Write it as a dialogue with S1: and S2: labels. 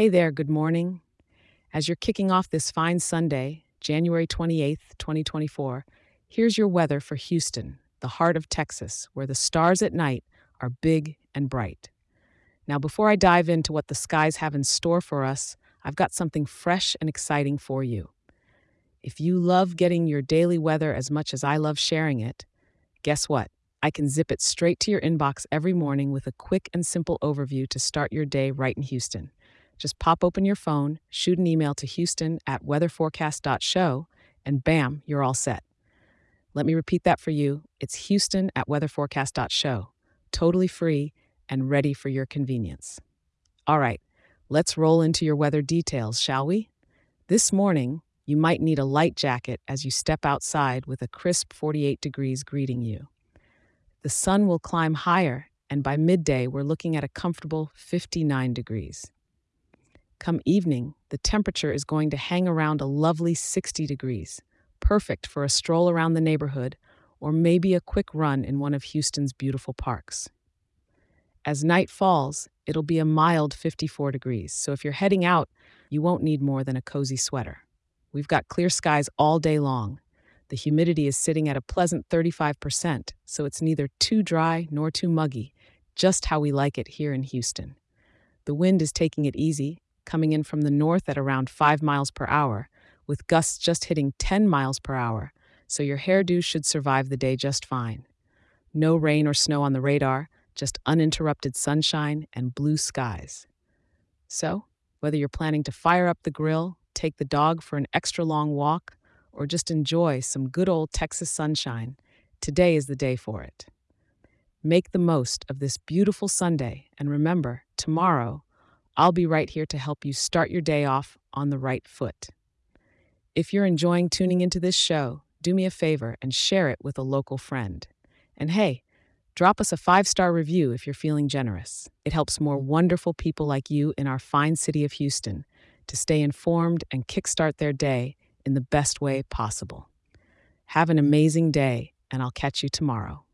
S1: Hey there, good morning. As you're kicking off this fine Sunday, January 28th, 2024, here's your weather for Houston, the heart of Texas, where the stars at night are big and bright. Now, before I dive into what the skies have in store for us, I've got something fresh and exciting for you. If you love getting your daily weather as much as I love sharing it, guess what? I can zip it straight to your inbox every morning with a quick and simple overview to start your day right in Houston. Just pop open your phone, shoot an email to houston at weatherforecast.show, and bam, you're all set. Let me repeat that for you. It's houston at weatherforecast.show, totally free and ready for your convenience. All right, let's roll into your weather details, shall we? This morning, you might need a light jacket as you step outside with a crisp 48 degrees greeting you. The sun will climb higher, and by midday, we're looking at a comfortable 59 degrees. Come evening, the temperature is going to hang around a lovely 60 degrees, perfect for a stroll around the neighborhood or maybe a quick run in one of Houston's beautiful parks. As night falls, it'll be a mild 54 degrees, so if you're heading out, you won't need more than a cozy sweater. We've got clear skies all day long. The humidity is sitting at a pleasant 35%, so it's neither too dry nor too muggy, just how we like it here in Houston. The wind is taking it easy, coming in from the north at around 5 miles per hour, with gusts just hitting 10 miles per hour, so your hairdo should survive the day just fine. No rain or snow on the radar, just uninterrupted sunshine and blue skies. So, whether you're planning to fire up the grill, take the dog for an extra long walk, or just enjoy some good old Texas sunshine, today is the day for it. Make the most of this beautiful Sunday, and remember, tomorrow I'll be right here to help you start your day off on the right foot. If you're enjoying tuning into this show, do me a favor and share it with a local friend. And hey, drop us a five star review if you're feeling generous. It helps more wonderful people like you in our fine city of Houston to stay informed and kickstart their day in the best way possible. Have an amazing day, and I'll catch you tomorrow.